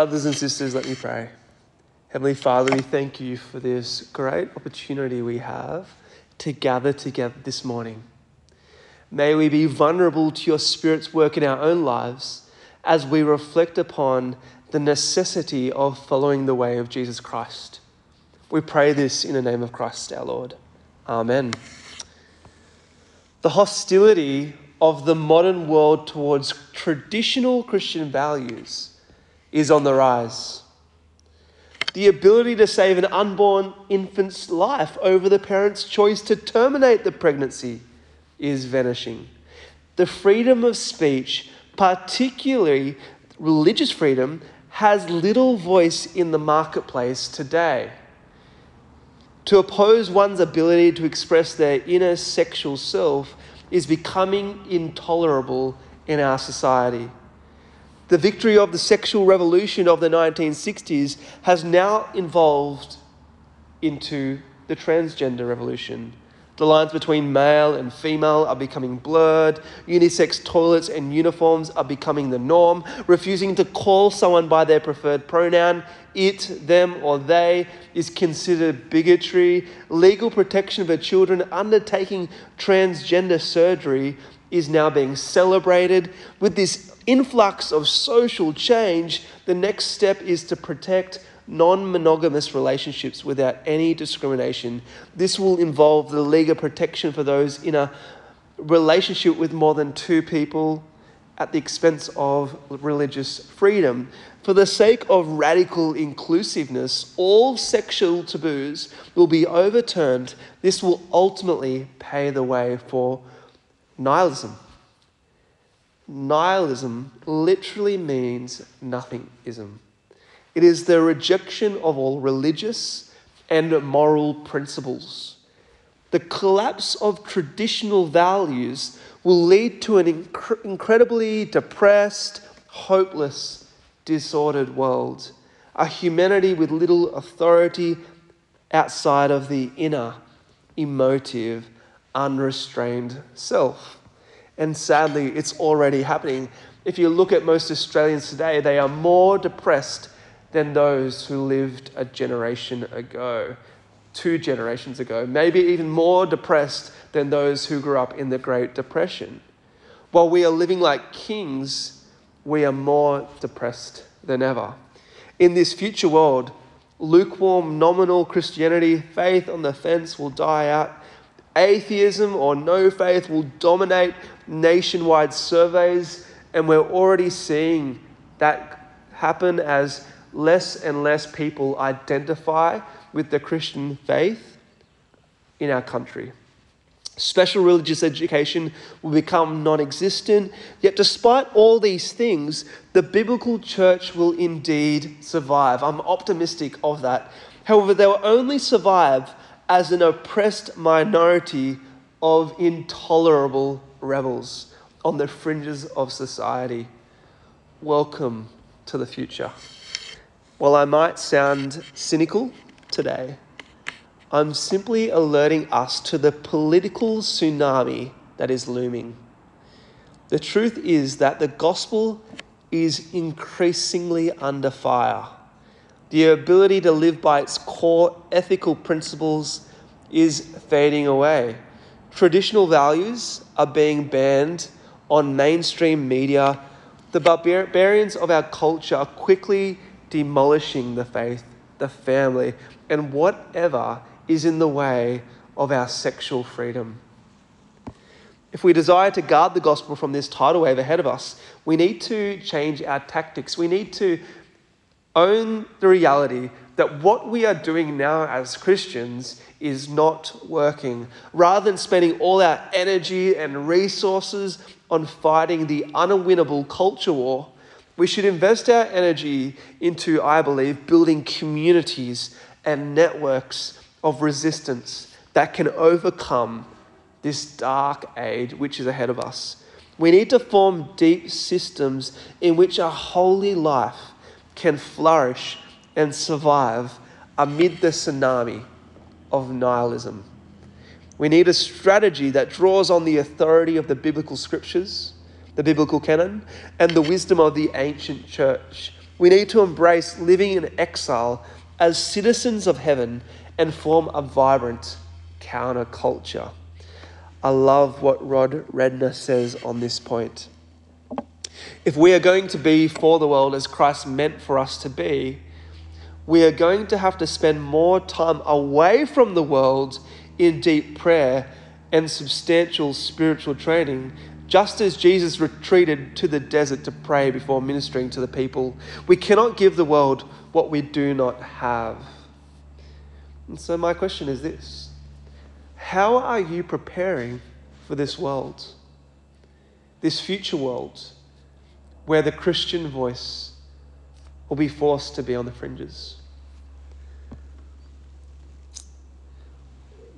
Brothers and sisters, let me pray. Heavenly Father, we thank you for this great opportunity we have to gather together this morning. May we be vulnerable to your Spirit's work in our own lives as we reflect upon the necessity of following the way of Jesus Christ. We pray this in the name of Christ our Lord. Amen. The hostility of the modern world towards traditional Christian values is on the rise. The ability to save an unborn infant's life over the parent's choice to terminate the pregnancy is vanishing. The freedom of speech, particularly religious freedom, has little voice in the marketplace today. To oppose one's ability to express their inner sexual self is becoming intolerable in our society. The victory of the sexual revolution of the 1960s has now evolved into the transgender revolution. The lines between male and female are becoming blurred. Unisex toilets and uniforms are becoming the norm. Refusing to call someone by their preferred pronoun, it, them, or they, is considered bigotry. Legal protection for children undertaking transgender surgery is now being celebrated. With this influx of social change, the next step is to protect non monogamous relationships without any discrimination. This will involve the legal protection for those in a relationship with more than two people at the expense of religious freedom. For the sake of radical inclusiveness, all sexual taboos will be overturned. This will ultimately pave the way for nihilism. Nihilism literally means nothingism. It is the rejection of all religious and moral principles. The collapse of traditional values will lead to an inc- incredibly depressed, hopeless, disordered world. A humanity with little authority outside of the inner, emotive, unrestrained self. And sadly, it's already happening. If you look at most Australians today, they are more depressed than those who lived a generation ago, two generations ago, maybe even more depressed than those who grew up in the Great Depression. While we are living like kings, we are more depressed than ever. In this future world, lukewarm, nominal Christianity, faith on the fence will die out. Atheism or no faith will dominate nationwide surveys, and we're already seeing that happen as less and less people identify with the Christian faith in our country. Special religious education will become non existent. Yet, despite all these things, the biblical church will indeed survive. I'm optimistic of that. However, they will only survive as an oppressed minority of intolerable rebels on the fringes of society. Welcome to the future. While I might sound cynical today, I'm simply alerting us to the political tsunami that is looming. The truth is that the gospel is increasingly under fire. The ability to live by its core ethical principles is fading away. Traditional values are being banned on mainstream media. The barbarians of our culture are quickly demolishing the faith, the family, and whatever is in the way of our sexual freedom. If we desire to guard the gospel from this tidal wave ahead of us, we need to change our tactics. We need to own the reality that what we are doing now as Christians is not working. Rather than spending all our energy and resources on fighting the unwinnable culture war, we should invest our energy into, I believe, building communities and networks of resistance that can overcome this dark age which is ahead of us. We need to form deep systems in which a holy life can flourish and survive amid the tsunami of nihilism. We need a strategy that draws on the authority of the biblical scriptures the biblical canon, and the wisdom of the ancient church We need to embrace living in exile as citizens of heaven and form a vibrant counterculture. I love what Rod Dreher says on this point. If we are going to be for the world as Christ meant for us to be, we are going to have to spend more time away from the world in deep prayer and substantial spiritual training, just as Jesus retreated to the desert to pray before ministering to the people. We cannot give the world what we do not have. And so, my question is this How are you preparing for this world? This future world where the Christian voice will be forced to be on the fringes?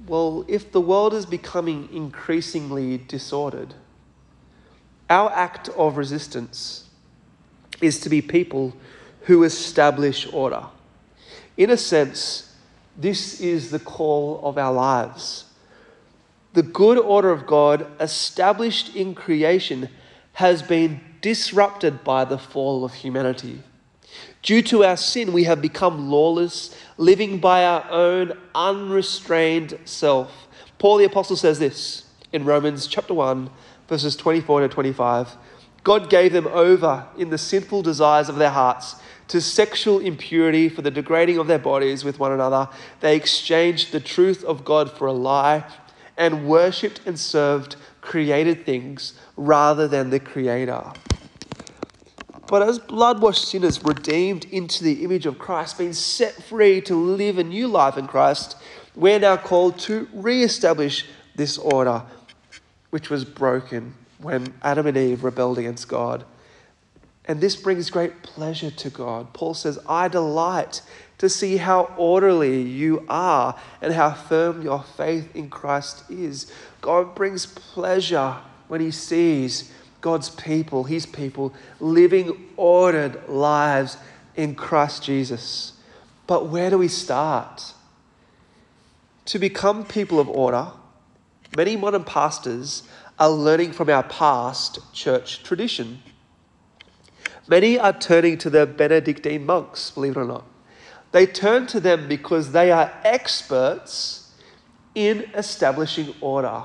Well, if the world is becoming increasingly disordered, our act of resistance is to be people who establish order. In a sense, this is the call of our lives. The good order of God established in creation has been disrupted by the fall of humanity. Due to our sin, we have become lawless, living by our own unrestrained self. Paul the Apostle says this in Romans chapter 1, verses 24 to 25. God gave them over in the sinful desires of their hearts to sexual impurity for the degrading of their bodies with one another. They exchanged the truth of God for a lie and worshipped and served created things rather than the Creator. But as blood washed sinners redeemed into the image of Christ, being set free to live a new life in Christ, we're now called to re establish this order which was broken when Adam and Eve rebelled against God. And this brings great pleasure to God. Paul says, I delight to see how orderly you are and how firm your faith in Christ is. God brings pleasure when he sees God's people, His people, living ordered lives in Christ Jesus. But where do we start? To become people of order, many modern pastors are learning from our past church tradition. Many are turning to the Benedictine monks, believe it or not. They turn to them because they are experts in establishing order.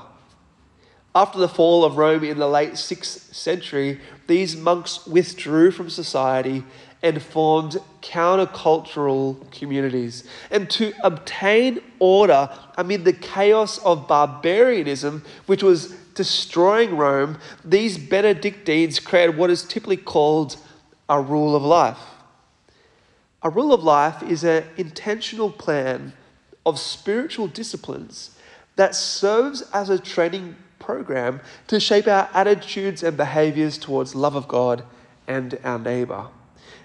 After the fall of Rome in the late 6th century, these monks withdrew from society and formed countercultural communities. And to obtain order amid the chaos of barbarianism, which was destroying Rome, these Benedictines created what is typically called a rule of life. A rule of life is an intentional plan of spiritual disciplines that serves as a training program to shape our attitudes and behaviors towards love of God and our neighbor.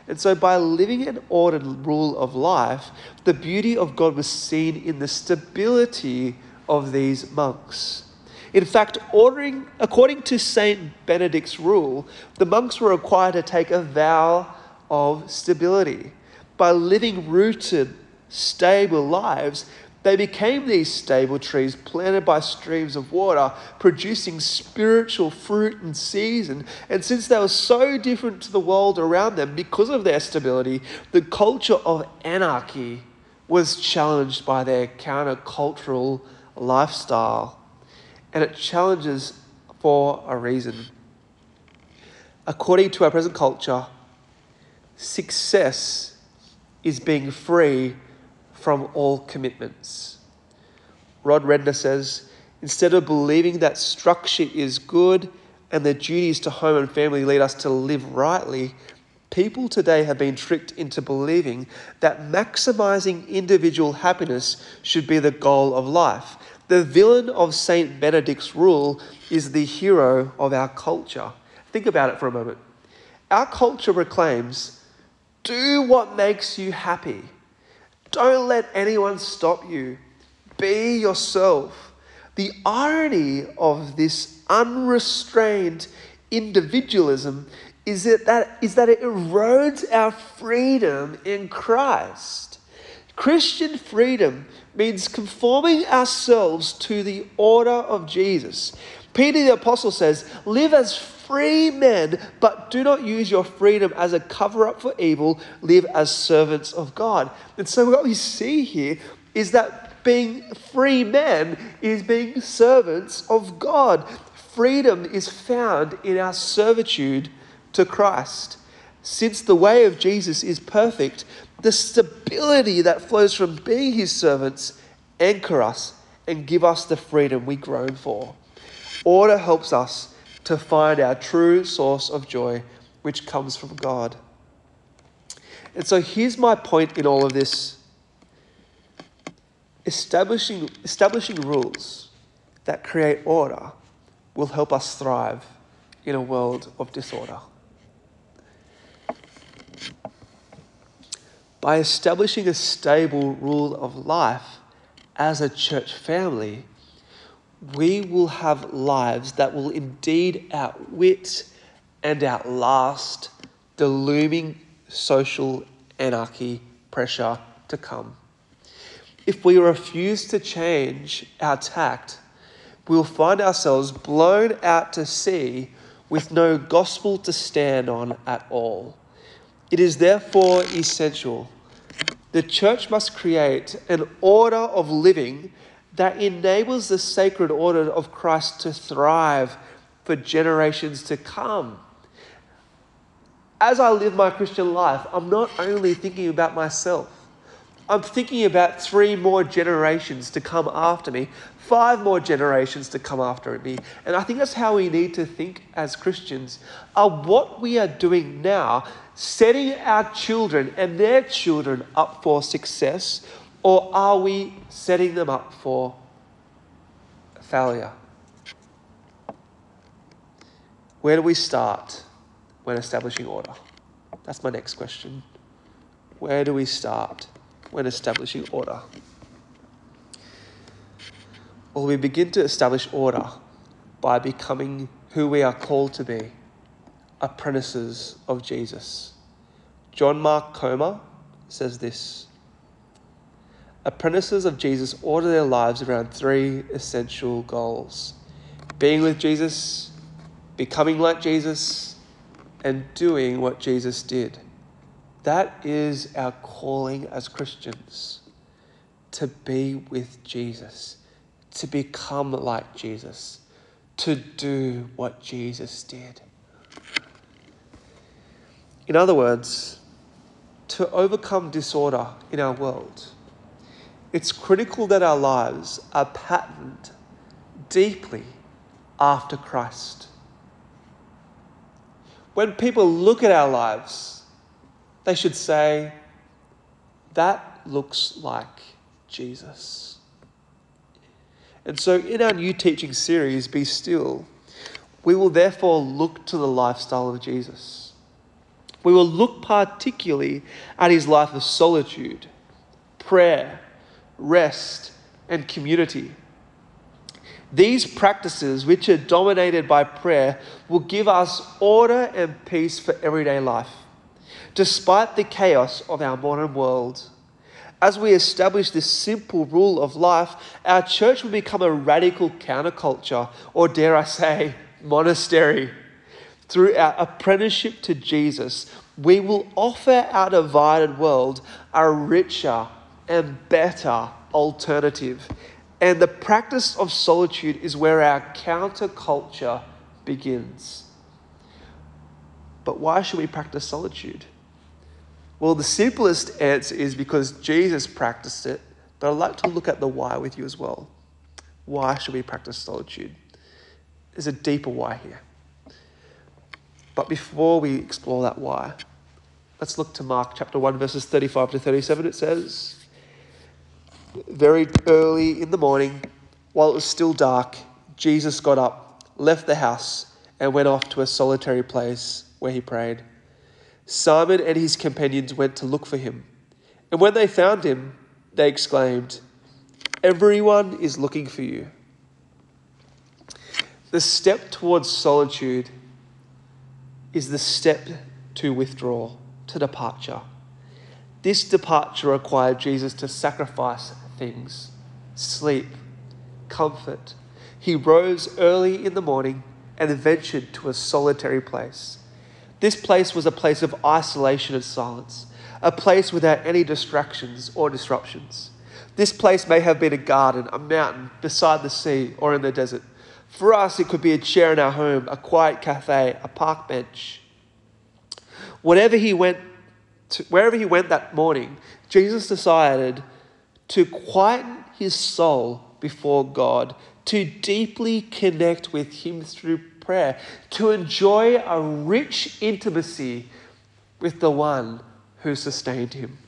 And so, by living an ordered rule of life, the beauty of God was seen in the stability of these monks. In fact, ordering, according to Saint Benedict's rule, the monks were required to take a vow of stability. By living rooted, stable lives, they became these stable trees planted by streams of water, producing spiritual fruit in season. And since they were so different to the world around them because of their stability, the culture of anarchy was challenged by their countercultural lifestyle. And it challenges for a reason. According to our present culture, success is being free from all commitments. Rod Dreher says instead of believing that structure is good and the duties to home and family lead us to live rightly, people today have been tricked into believing that maximizing individual happiness should be the goal of life. The villain of Saint Benedict's rule is the hero of our culture. Think about it for a moment. Our culture proclaims do what makes you happy. Don't let anyone stop you. Be yourself. The irony of this unrestrained individualism is that, that, is that it erodes our freedom in Christ. Christian freedom means conforming ourselves to the order of Jesus. Peter the Apostle says, Live as free men, but do not use your freedom as a cover up for evil. Live as servants of God. And so, what we see here is that being free men is being servants of God. Freedom is found in our servitude to Christ. Since the way of Jesus is perfect, the stability that flows from being his servants anchor us and give us the freedom we groan for. Order helps us to find our true source of joy, which comes from God. And so here's my point in all of this establishing, establishing rules that create order will help us thrive in a world of disorder. By establishing a stable rule of life as a church family, we will have lives that will indeed outwit and outlast the looming social anarchy pressure to come. If we refuse to change our tact, we'll find ourselves blown out to sea with no gospel to stand on at all. It is therefore essential. The church must create an order of living that enables the sacred order of Christ to thrive for generations to come. As I live my Christian life, I'm not only thinking about myself, I'm thinking about three more generations to come after me, five more generations to come after me. And I think that's how we need to think as Christians. Are what we are doing now setting our children and their children up for success, or are we setting them up for failure? Where do we start when establishing order? That's my next question. Where do we start when establishing order? Well, we begin to establish order by becoming who we are called to be apprentices of Jesus. John Mark Comer says this Apprentices of Jesus order their lives around three essential goals being with Jesus, becoming like Jesus, and doing what Jesus did. That is our calling as Christians to be with Jesus, to become like Jesus, to do what Jesus did. In other words, to overcome disorder in our world it's critical that our lives are patterned deeply after Christ. When people look at our lives, they should say, That looks like Jesus. And so, in our new teaching series, Be Still, we will therefore look to the lifestyle of Jesus. We will look particularly at his life of solitude, prayer, rest, and community. These practices, which are dominated by prayer, will give us order and peace for everyday life, despite the chaos of our modern world. As we establish this simple rule of life, our church will become a radical counterculture, or dare I say, monastery. Through our apprenticeship to Jesus, we will offer our divided world a richer, and better alternative. And the practice of solitude is where our counterculture begins. But why should we practice solitude? Well, the simplest answer is because Jesus practiced it, but I'd like to look at the why with you as well. Why should we practice solitude? There's a deeper why here. But before we explore that why, let's look to Mark chapter 1, verses 35 to 37. It says, very early in the morning, while it was still dark, Jesus got up, left the house, and went off to a solitary place where he prayed. Simon and his companions went to look for him. And when they found him, they exclaimed, Everyone is looking for you. The step towards solitude is the step to withdrawal, to departure. This departure required Jesus to sacrifice things sleep, comfort. He rose early in the morning and ventured to a solitary place. This place was a place of isolation and silence, a place without any distractions or disruptions. This place may have been a garden, a mountain, beside the sea, or in the desert. For us, it could be a chair in our home, a quiet cafe, a park bench. Whatever he went to, wherever he went that morning, Jesus decided to quieten his soul before God, to deeply connect with him through prayer, to enjoy a rich intimacy with the one who sustained him.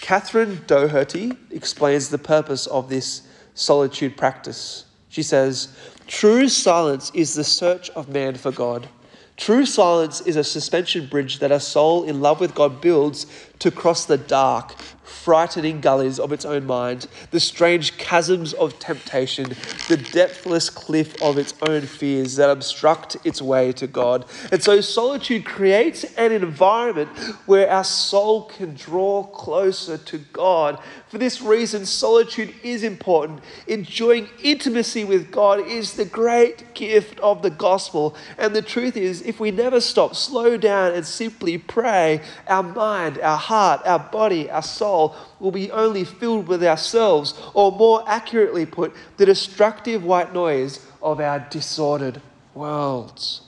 Catherine Doherty explains the purpose of this solitude practice. She says, True silence is the search of man for God. True silence is a suspension bridge that a soul in love with God builds to cross the dark, frightening gullies of its own mind, the strange chasms of temptation, the depthless cliff of its own fears that obstruct its way to God. And so solitude creates an environment where our soul can draw closer to God. For this reason, solitude is important. Enjoying intimacy with God is the great gift of the gospel. And the truth is, if we never stop, slow down, and simply pray, our mind, our heart, our body, our soul will be only filled with ourselves, or more accurately put, the destructive white noise of our disordered worlds.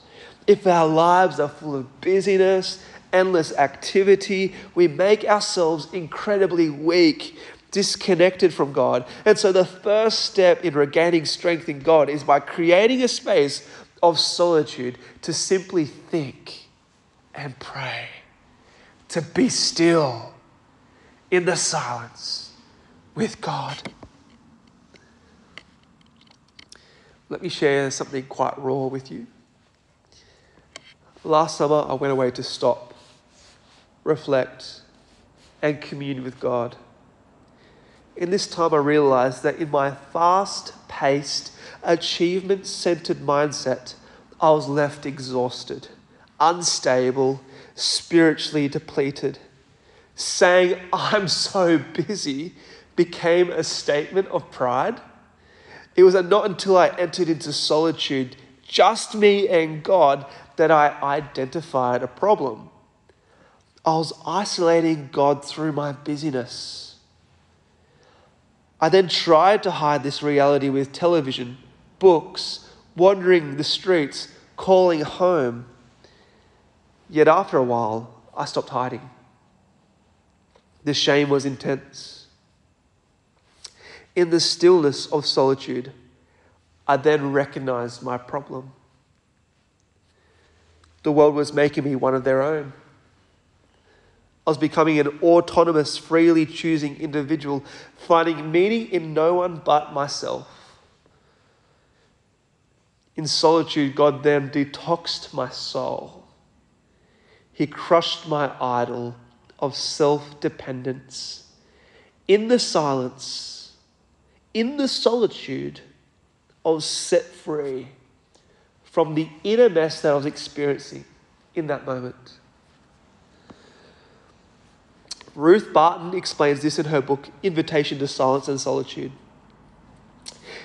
If our lives are full of busyness, endless activity, we make ourselves incredibly weak, disconnected from God. And so, the first step in regaining strength in God is by creating a space of solitude to simply think and pray, to be still in the silence with God. Let me share something quite raw with you. Last summer, I went away to stop, reflect, and commune with God. In this time, I realized that in my fast paced, achievement centered mindset, I was left exhausted, unstable, spiritually depleted saying, I'm so busy, became a statement of pride. It was not until I entered into solitude, just me and God, that I identified a problem. I was isolating God through my busyness. I then tried to hide this reality with television, books, wandering the streets, calling home. Yet after a while, I stopped hiding. The shame was intense. In the stillness of solitude, I then recognized my problem. The world was making me one of their own. I was becoming an autonomous, freely choosing individual, finding meaning in no one but myself. In solitude, God then detoxed my soul. He crushed my idol of self dependence. In the silence, in the solitude, I was set free from the inner mess that I was experiencing in that moment. Ruth Barton explains this in her book, Invitation to Silence and Solitude.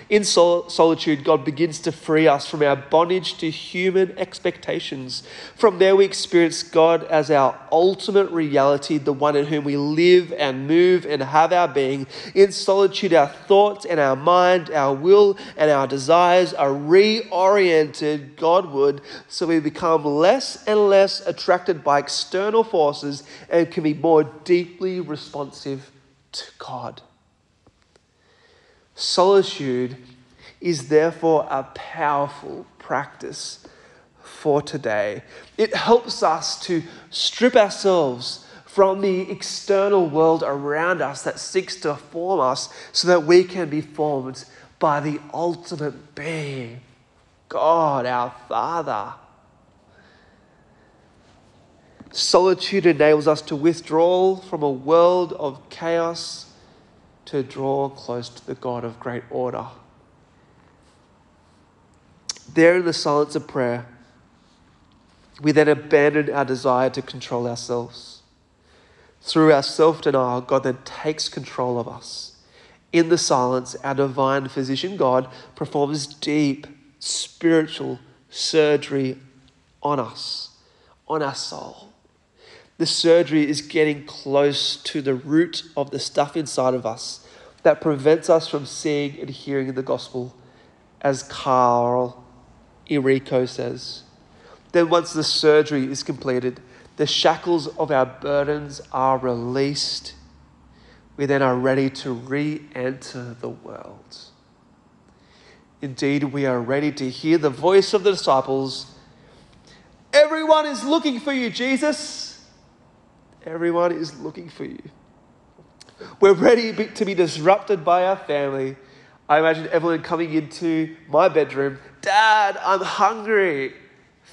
In sol- solitude, God begins to free us from our bondage to human expectations. From there, we experience God as our ultimate reality, the one in whom we live and move and have our being. In solitude, our thoughts and our mind, our will and our desires are reoriented Godward, so we become less and less attracted by external forces and can be more deeply responsive to God. Solitude is therefore a powerful practice for today. It helps us to strip ourselves from the external world around us that seeks to form us so that we can be formed by the ultimate being, God, our Father. Solitude enables us to withdraw from a world of chaos to draw close to the God of great order. There, in the silence of prayer, we then abandon our desire to control ourselves. Through our self denial, God then takes control of us. In the silence, our divine physician God performs deep, spiritual surgery on us, on our soul. The surgery is getting close to the root of the stuff inside of us that prevents us from seeing and hearing the gospel, as Carl Arico says. Then, once the surgery is completed, the shackles of our burdens are released. We then are ready to re enter the world. Indeed, we are ready to hear the voice of the disciples. Everyone is looking for you, Jesus. Everyone is looking for you. We're ready to be disrupted by our family. I imagine Evelyn coming into my bedroom, Dad, I'm hungry.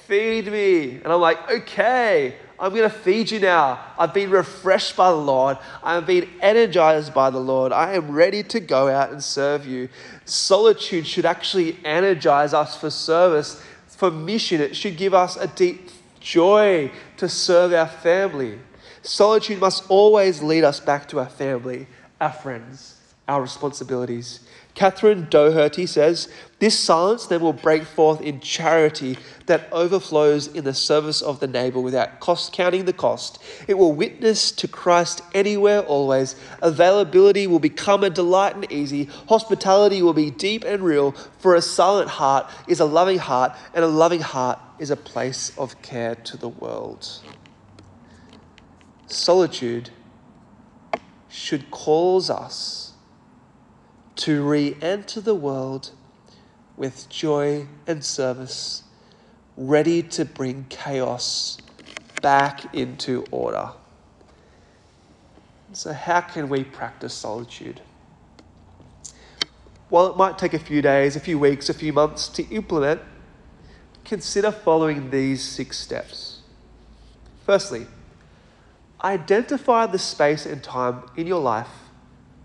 Feed me. And I'm like, okay, I'm going to feed you now. I've been refreshed by the Lord. I've been energized by the Lord. I am ready to go out and serve you. Solitude should actually energize us for service, for mission. It should give us a deep joy to serve our family. Solitude must always lead us back to our family, our friends, our responsibilities. Catherine Doherty says, This silence then will break forth in charity that overflows in the service of the neighbor without cost counting the cost. It will witness to Christ anywhere, always. Availability will become a delight and easy. Hospitality will be deep and real, for a silent heart is a loving heart, and a loving heart is a place of care to the world. Solitude should cause us to re enter the world with joy and service, ready to bring chaos back into order. So, how can we practice solitude? While it might take a few days, a few weeks, a few months to implement, consider following these six steps. Firstly, identify the space and time in your life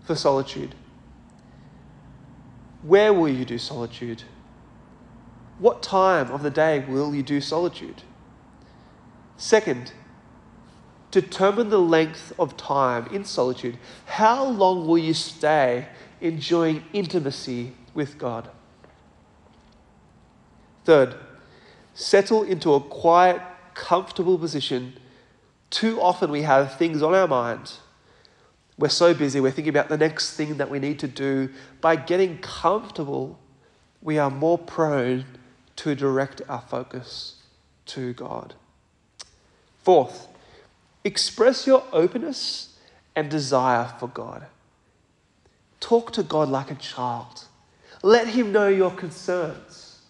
for solitude. Where will you do solitude? What time of the day will you do solitude? Second, determine the length of time in solitude. How long will you stay enjoying intimacy with God? Third, settle into a quiet, comfortable position. Too often we have things on our mind we're so busy, we're thinking about the next thing that we need to do. By getting comfortable, we are more prone to direct our focus to God. Fourth, express your openness and desire for God. Talk to God like a child. Let Him know your concerns.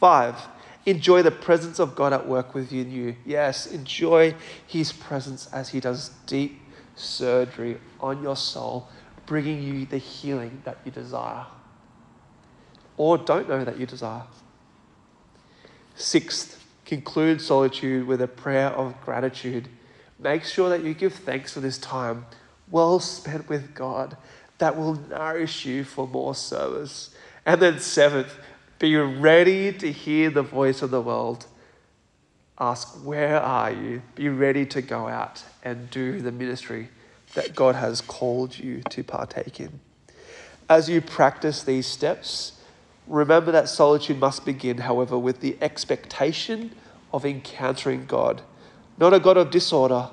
Five, enjoy the presence of God at work within you. Yes, enjoy His presence as He does deep surgery on your soul, bringing you the healing that you desire or don't know that you desire. Sixth, conclude solitude with a prayer of gratitude. Make sure that you give thanks for this time well spent with God that will nourish you for more service. And then, seventh, be ready to hear the voice of the world. Ask, Where are you? Be ready to go out and do the ministry that God has called you to partake in. As you practice these steps, remember that solitude must begin, however, with the expectation of encountering God. Not a God of disorder,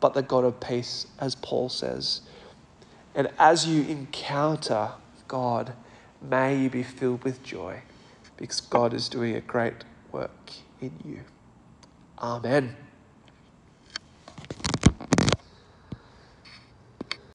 but the God of peace, as Paul says. And as you encounter God, may you be filled with joy because God is doing a great work in you. Amen.